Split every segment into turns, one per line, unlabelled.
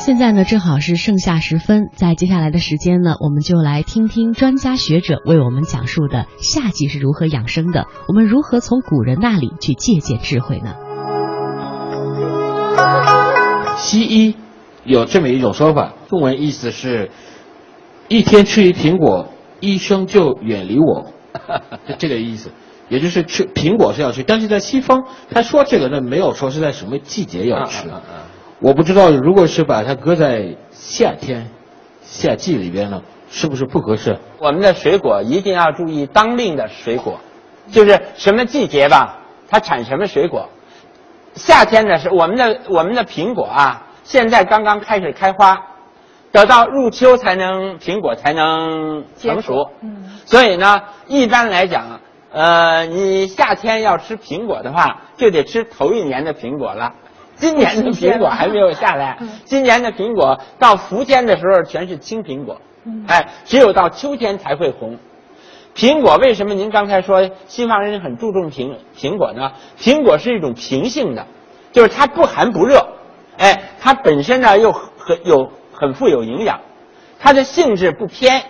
现在呢，正好是盛夏时分，在接下来的时间呢，我们就来听听专家学者为我们讲述的夏季是如何养生的，我们如何从古人那里去借鉴智慧呢？
西医有这么一种说法，中文意思是：一天吃一苹果，医生就远离我，就 这个意思。也就是吃苹果是要吃，但是在西方他说这个呢，没有说是在什么季节要吃。我不知道，如果是把它搁在夏天、夏季里边呢，是不是不合适？
我们的水果一定要注意当令的水果，就是什么季节吧，它产什么水果。夏天的是我们的我们的苹果啊，现在刚刚开始开花，等到入秋才能苹果才能成熟。嗯，所以呢，一般来讲，呃，你夏天要吃苹果的话，就得吃头一年的苹果了。今年的苹果还没有下来，今年的苹果到伏天的时候全是青苹果，哎，只有到秋天才会红。苹果为什么您刚才说西方人很注重苹苹果呢？苹果是一种平性的，就是它不寒不热，哎，它本身呢又很有很富有营养，它的性质不偏，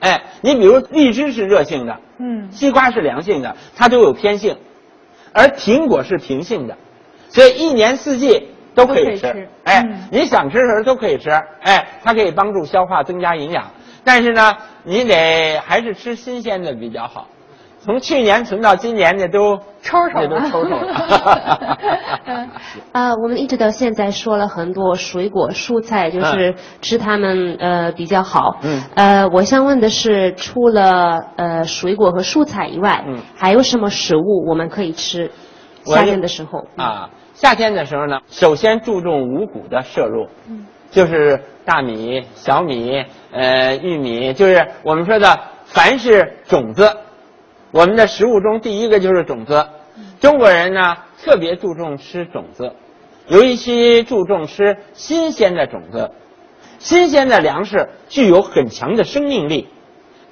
哎，你比如荔枝是热性的，嗯，西瓜是凉性的，它都有偏性，而苹果是平性的。所以一年四季都可以吃，哎，你想吃的时候都可以吃，哎，它可以帮助消化，增加营养。但是呢，你得还是吃新鲜的比较好。从去年存到今年，的都
抽抽
了，都抽抽了。
啊，我们一直到现在说了很多水果、蔬菜，就是吃它们呃比较好。嗯。呃，我想问的是，除了呃水果和蔬菜以外，嗯，还有什么食物我们可以吃？夏天的时候
啊。夏天的时候呢，首先注重五谷的摄入，就是大米、小米、呃玉米，就是我们说的凡是种子，我们的食物中第一个就是种子。中国人呢特别注重吃种子，尤其注重吃新鲜的种子，新鲜的粮食具有很强的生命力。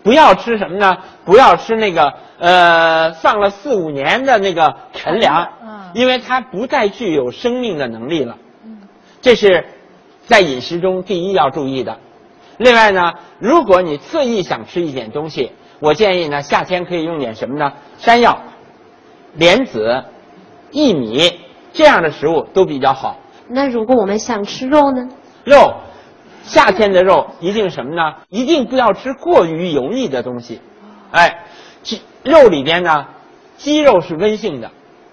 不要吃什么呢？不要吃那个呃放了四五年的那个陈粮。因为它不再具有生命的能力了，这是在饮食中第一要注意的。另外呢，如果你特意想吃一点东西，我建议呢，夏天可以用点什么呢？山药、莲子、薏米这样的食物都比较好。
那如果我们想吃肉呢？
肉，夏天的肉一定什么呢？一定不要吃过于油腻的东西。哎，鸡肉里边呢，鸡肉是温性的。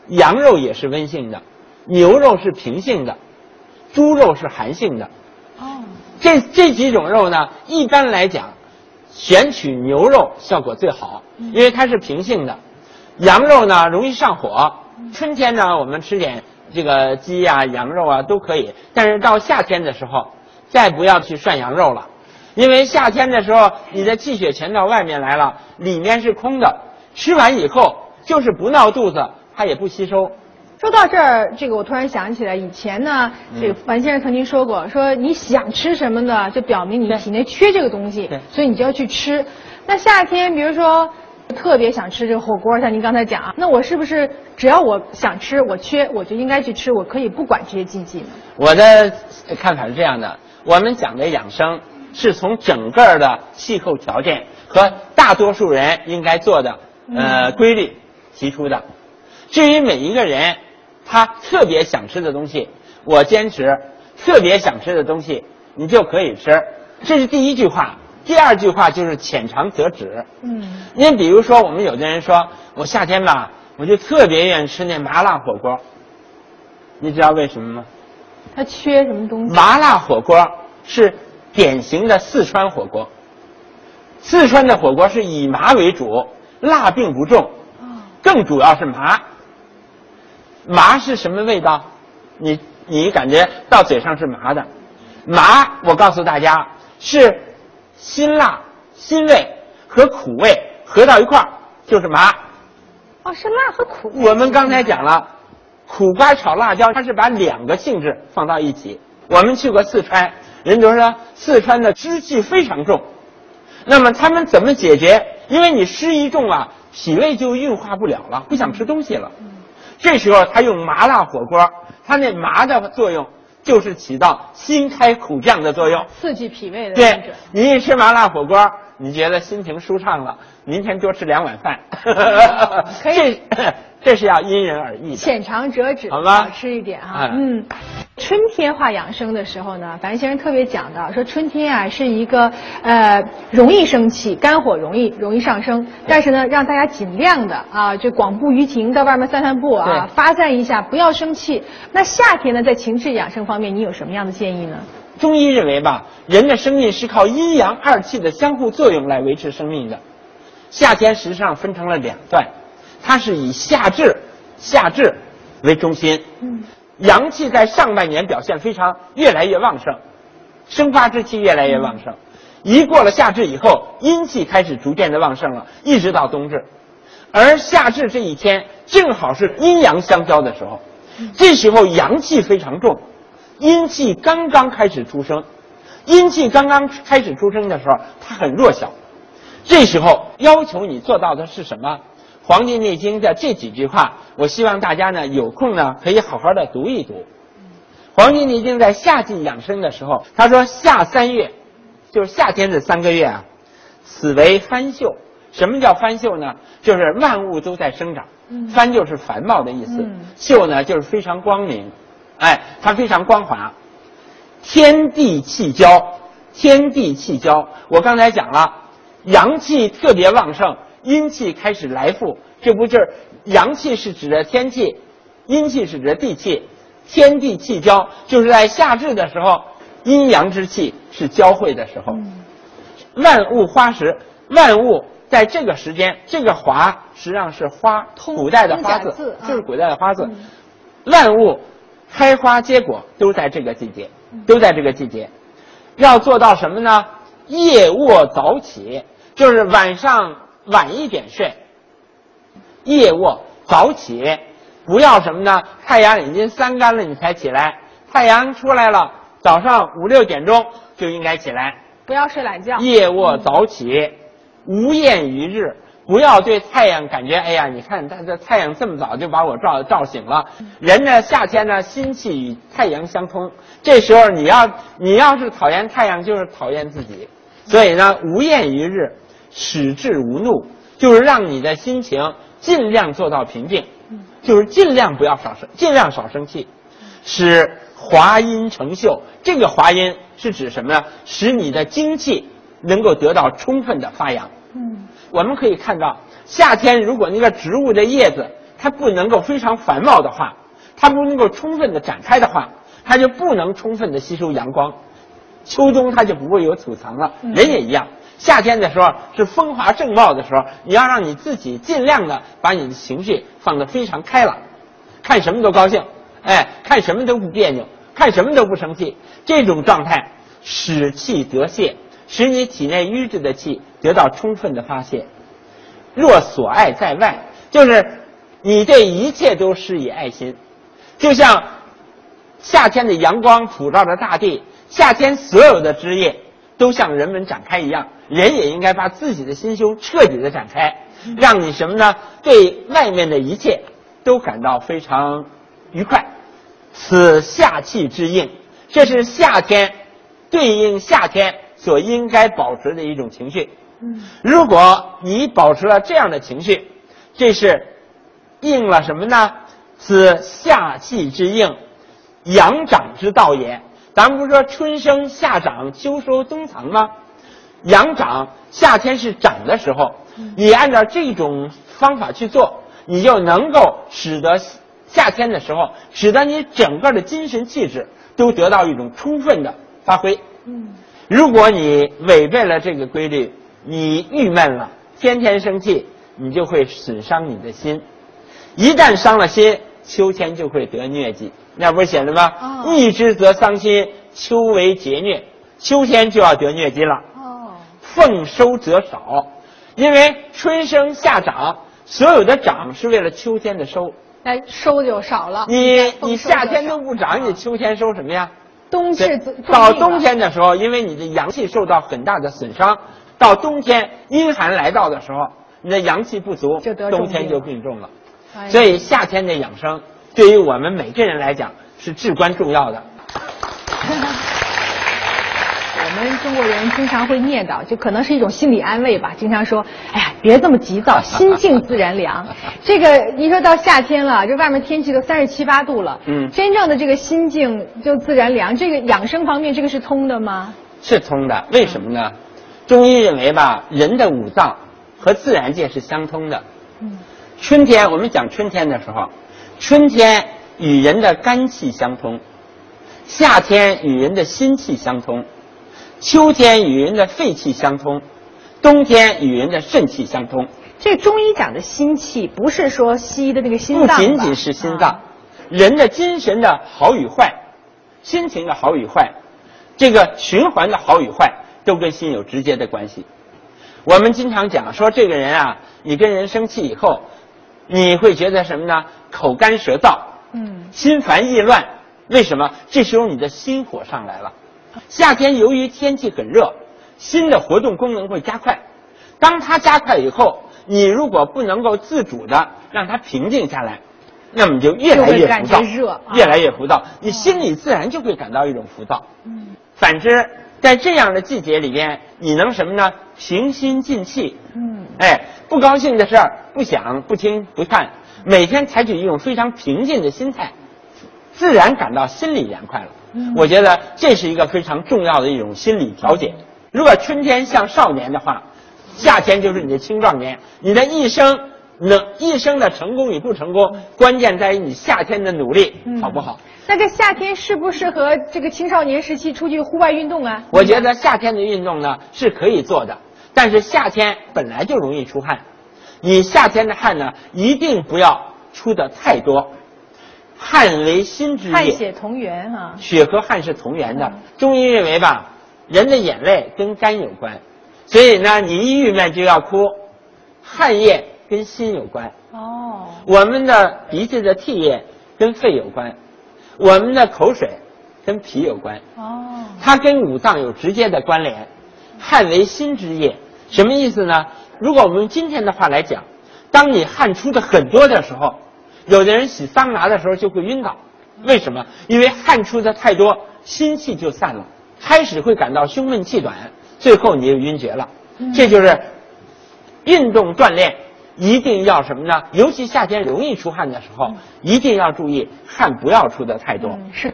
羊肉也是温性的，牛肉是平性的，猪肉是寒性的。哦，这这几种肉呢，一般来讲，选取牛肉效果最好，因为它是平性的。羊肉呢容易上火，春天呢我们吃点这个鸡呀、羊肉啊都可以，但是到夏天的时候，再不要去涮羊肉了，因为夏天的时候你的气血全到外面来了，里面是空的，吃完以后就是不闹肚子。它也不吸收。
说到这儿，这个我突然想起来，以前呢，这个樊先生曾经说过，说你想吃什么呢，就表明你体内缺这个东西，所以你就要去吃。那夏天，比如说特别想吃这个火锅，像您刚才讲啊，那我是不是只要我想吃，我缺，我就应该去吃，我可以不管这些禁忌呢？
我的看法是这样的：我们讲的养生，是从整个的气候条件和大多数人应该做的呃规律提出的。至于每一个人，他特别想吃的东西，我坚持，特别想吃的东西，你就可以吃。这是第一句话。第二句话就是浅尝辄止。嗯。您比如说，我们有的人说，我夏天吧，我就特别愿意吃那麻辣火锅。你知道为什么吗？
它缺什么东西？
麻辣火锅是典型的四川火锅。四川的火锅是以麻为主，辣并不重，更主要是麻。麻是什么味道？你你感觉到嘴上是麻的，麻我告诉大家是辛辣、辛味和苦味合到一块儿就是麻。
哦，是辣和苦。
我们刚才讲了，苦瓜炒辣椒，它是把两个性质放到一起。我们去过四川，人就说四川的湿气非常重，那么他们怎么解决？因为你湿一重啊，脾胃就运化不了了，不想吃东西了。这时候他用麻辣火锅，他那麻的作用就是起到辛开苦降的作用，
刺激脾胃的。
对，你一吃麻辣火锅，你觉得心情舒畅了，明天多吃两碗饭。
可以，
这是要因人而异的。
浅尝辄止，
好吗？
少吃一点哈。嗯。春天化养生的时候呢，樊先生特别讲到说，春天啊是一个呃容易生气，肝火容易容易上升，但是呢，让大家尽量的啊，就广步于庭，到外面散散步啊，发散一下，不要生气。那夏天呢，在情志养生方面，你有什么样的建议呢？
中医认为吧，人的生命是靠阴阳二气的相互作用来维持生命的。夏天实际上分成了两段，它是以夏至、夏至为中心。嗯。阳气在上半年表现非常越来越旺盛，生发之气越来越旺盛，一过了夏至以后，阴气开始逐渐的旺盛了，一直到冬至，而夏至这一天正好是阴阳相交的时候，这时候阳气非常重，阴气刚刚开始出生，阴气刚刚开始出生的时候，它很弱小，这时候要求你做到的是什么？《黄帝内经》的这几句话，我希望大家呢有空呢可以好好的读一读。《黄帝内经》在夏季养生的时候，他说夏三月，就是夏天的三个月啊，此为翻秀。什么叫翻秀呢？就是万物都在生长，翻就是繁茂的意思，秀呢就是非常光明，哎，它非常光滑。天地气交，天地气交。我刚才讲了，阳气特别旺盛。阴气开始来复，这不就是阳气是指的天气，阴气是指的地气，天地气交，就是在夏至的时候，阴阳之气是交汇的时候。万物花时，万物在这个时间，这个“华”实际上是花，古代的花字，就是古代的花字。万物开花结果都在这个季节，都在这个季节。要做到什么呢？夜卧早起，就是晚上。晚一点睡，夜卧早起，不要什么呢？太阳已经三竿了，你才起来。太阳出来了，早上五六点钟就应该起来。
不要睡懒觉。
夜卧早起，无厌于日。不要对太阳感觉，哎呀，你看它这太阳这么早就把我照照醒了。人呢，夏天呢，心气与太阳相通。这时候你要你要是讨厌太阳，就是讨厌自己。所以呢，无厌于日。使志无怒，就是让你的心情尽量做到平静，就是尽量不要少生，尽量少生气，使华阴成秀。这个华阴是指什么呢？使你的精气能够得到充分的发扬。嗯，我们可以看到，夏天如果那个植物的叶子它不能够非常繁茂的话，它不能够充分的展开的话，它就不能充分的吸收阳光。秋冬它就不会有储藏了。人也一样。夏天的时候是风华正茂的时候，你要让你自己尽量的把你的情绪放得非常开朗，看什么都高兴，哎，看什么都不别扭，看什么都不生气。这种状态使气得泄，使你体内瘀滞的气得到充分的发泄。若所爱在外，就是你对一切都施以爱心，就像夏天的阳光普照着大地，夏天所有的枝叶。都像人们展开一样，人也应该把自己的心胸彻底的展开，让你什么呢？对外面的一切都感到非常愉快。此夏气之应，这是夏天对应夏天所应该保持的一种情绪。如果你保持了这样的情绪，这是应了什么呢？此夏气之应，阳长之道也。咱们不是说春生夏长秋收冬藏吗？阳长夏天是长的时候，你按照这种方法去做，你就能够使得夏天的时候，使得你整个的精神气质都得到一种充分的发挥。嗯，如果你违背了这个规律，你郁闷了，天天生气，你就会损伤你的心。一旦伤了心，秋天就会得疟疾。那不是写的吗？一之则伤心，秋为节虐，秋天就要得疟疾了。哦，奉收则少，因为春生夏长，所有的长是为了秋天的收。
哎，收就少了。
你你夏天都不长，你秋天收什么呀？
冬至
到冬天的时候，因为你的阳气受到很大的损伤，到冬天阴寒来到的时候，你的阳气不足，冬天就病重了。所以夏天的养生。对于我们每个人来讲是至关重要的。
我们中国人经常会念叨，就可能是一种心理安慰吧。经常说：“哎呀，别这么急躁，心静自然凉。”这个一说到夏天了，这外面天气都三十七八度了，嗯，真正的这个心静就自然凉。这个养生方面，这个是通的吗？
是通的。为什么呢？中医认为吧，人的五脏和自然界是相通的。嗯，春天我们讲春天的时候，春天与人的肝气相通，夏天与人的心气相通。秋天与人的肺气相通，冬天与人的肾气相通。
这中医讲的心气，不是说西医的那个心
脏。不仅仅是心脏，人的精神的好与坏，心情的好与坏，这个循环的好与坏，都跟心有直接的关系。我们经常讲说，这个人啊，你跟人生气以后，你会觉得什么呢？口干舌燥，嗯，心烦意乱。为什么？这时候你的心火上来了。夏天由于天气很热，心的活动功能会加快。当它加快以后，你如果不能够自主的让它平静下来，那么就越来越浮躁，越来越浮躁，你心里自然就会感到一种浮躁。嗯。反之，在这样的季节里边，你能什么呢？平心静气。嗯。哎，不高兴的事儿不想、不听、不看，每天采取一种非常平静的心态，自然感到心里凉快了。我觉得这是一个非常重要的一种心理调节。如果春天像少年的话，夏天就是你的青壮年。你的一生能一生的成功与不成功，关键在于你夏天的努力好不好？
那这夏天适不适合这个青少年时期出去户外运动啊？
我觉得夏天的运动呢是可以做的，但是夏天本来就容易出汗，你夏天的汗呢一定不要出的太多。汗为心之液，
汗血同源哈。
血和汗是同源的。中医认为吧，人的眼泪跟肝有关，所以呢，你一郁闷就要哭。汗液跟心有关。哦。我们的鼻子的涕液跟肺有关，我们的口水跟脾有关。哦。它跟五脏有直接的关联。汗为心之液，什么意思呢？如果我们用今天的话来讲，当你汗出的很多的时候。有的人洗桑拿的时候就会晕倒，为什么？因为汗出的太多，心气就散了，开始会感到胸闷气短，最后你就晕厥了。这就是运动锻炼一定要什么呢？尤其夏天容易出汗的时候，一定要注意汗不要出的太多。
是。